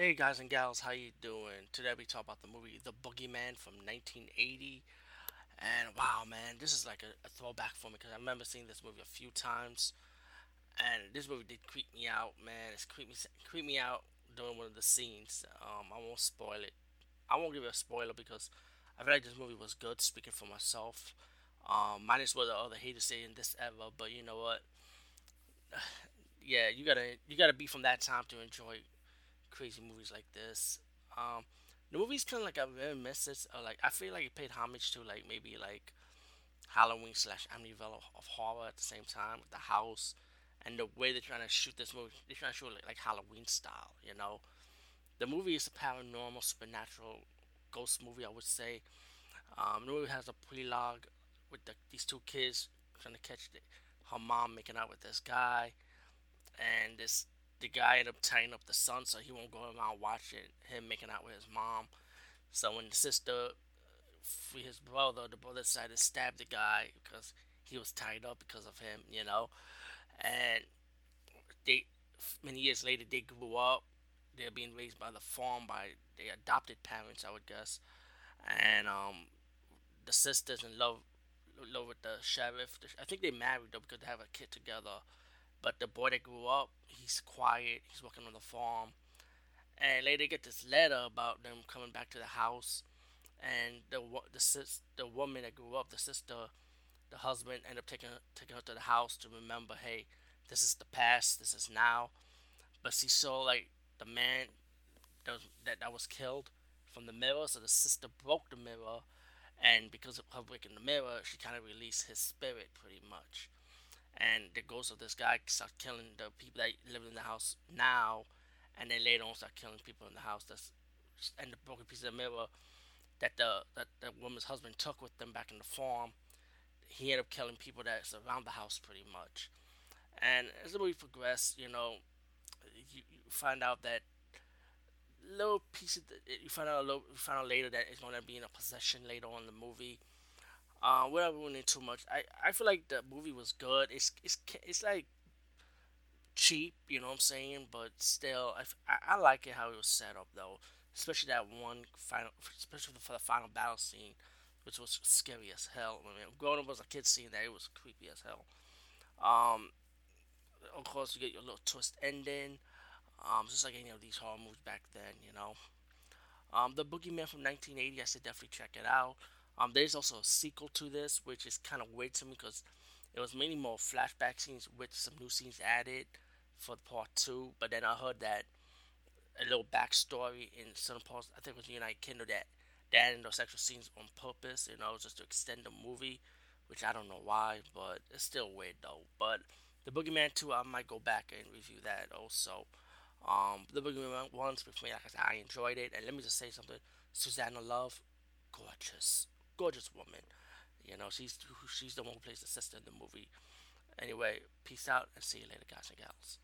Hey guys and gals, how you doing? Today we talk about the movie The Boogeyman from 1980. And wow, man, this is like a, a throwback for me because I remember seeing this movie a few times. And this movie did creep me out, man. It's creep me, creep me out during one of the scenes. Um, I won't spoil it. I won't give you a spoiler because I feel like this movie was good. Speaking for myself, um, minus what the other haters say in this ever. But you know what? Yeah, you gotta you gotta be from that time to enjoy crazy movies like this. Um, the movie's kind of like a very message. Or like I feel like it paid homage to like maybe like Halloween slash Amityville of, horror at the same time with the house and the way they're trying to shoot this movie. They're trying to shoot like Halloween style. You know, the movie is a paranormal, supernatural ghost movie. I would say. Um, the movie has a prelogue with the, these two kids trying to catch the, her mom making out with this guy, and this the guy ended up tying up the son so he won't go around watching him making out with his mom. So when the sister his brother, the brother decided to stab the guy because he was tied up because of him, you know. And they many years later they grew up. They're being raised by the farm by their adopted parents, I would guess. And um, the sister's in love, love with the sheriff. I think they married though because they have a kid together. But the boy that grew up, he's quiet. He's working on the farm. And later get this letter about them coming back to the house. And the the sis, the woman that grew up, the sister, the husband, end up taking taking her to the house to remember, hey, this is the past. This is now. But she saw like the man that was, that, that was killed from the mirror. So the sister broke the mirror, and because of her breaking the mirror, she kind of released his spirit pretty much and the ghost of this guy start killing the people that live in the house now, and then later on start killing people in the house. That's and the broken piece of mirror that the that the woman's husband took with them back in the farm. He ended up killing people that's around the house pretty much. And as the movie progressed, you know, you, you find out that little pieces. You find out a little. You find out later that it's going to be in a possession later on in the movie uh, without ruining too much, I, I feel like the movie was good. It's it's it's like cheap, you know what I'm saying? But still, I, I, like it how it was set up though, especially that one final, especially for the final battle scene, which was scary as hell. I mean, growing up as a kid seeing that, it was creepy as hell. Um, of course, you get your little twist ending, um, just like any of these horror movies back then, you know. Um, the Boogeyman from 1980, I said definitely check it out. Um, there's also a sequel to this, which is kind of weird to me because it was mainly more flashback scenes with some new scenes added for part two. But then I heard that a little backstory in some parts, I think it was United Kingdom, that they added those extra scenes on purpose, you know, just to extend the movie, which I don't know why, but it's still weird though. But the Boogeyman 2, I might go back and review that also. Um, the Boogeyman 1, for me, like I said, I enjoyed it. And let me just say something Suzanna Love, gorgeous gorgeous woman. You know, she's she's the one who plays the sister in the movie. Anyway, peace out and see you later, guys and gals.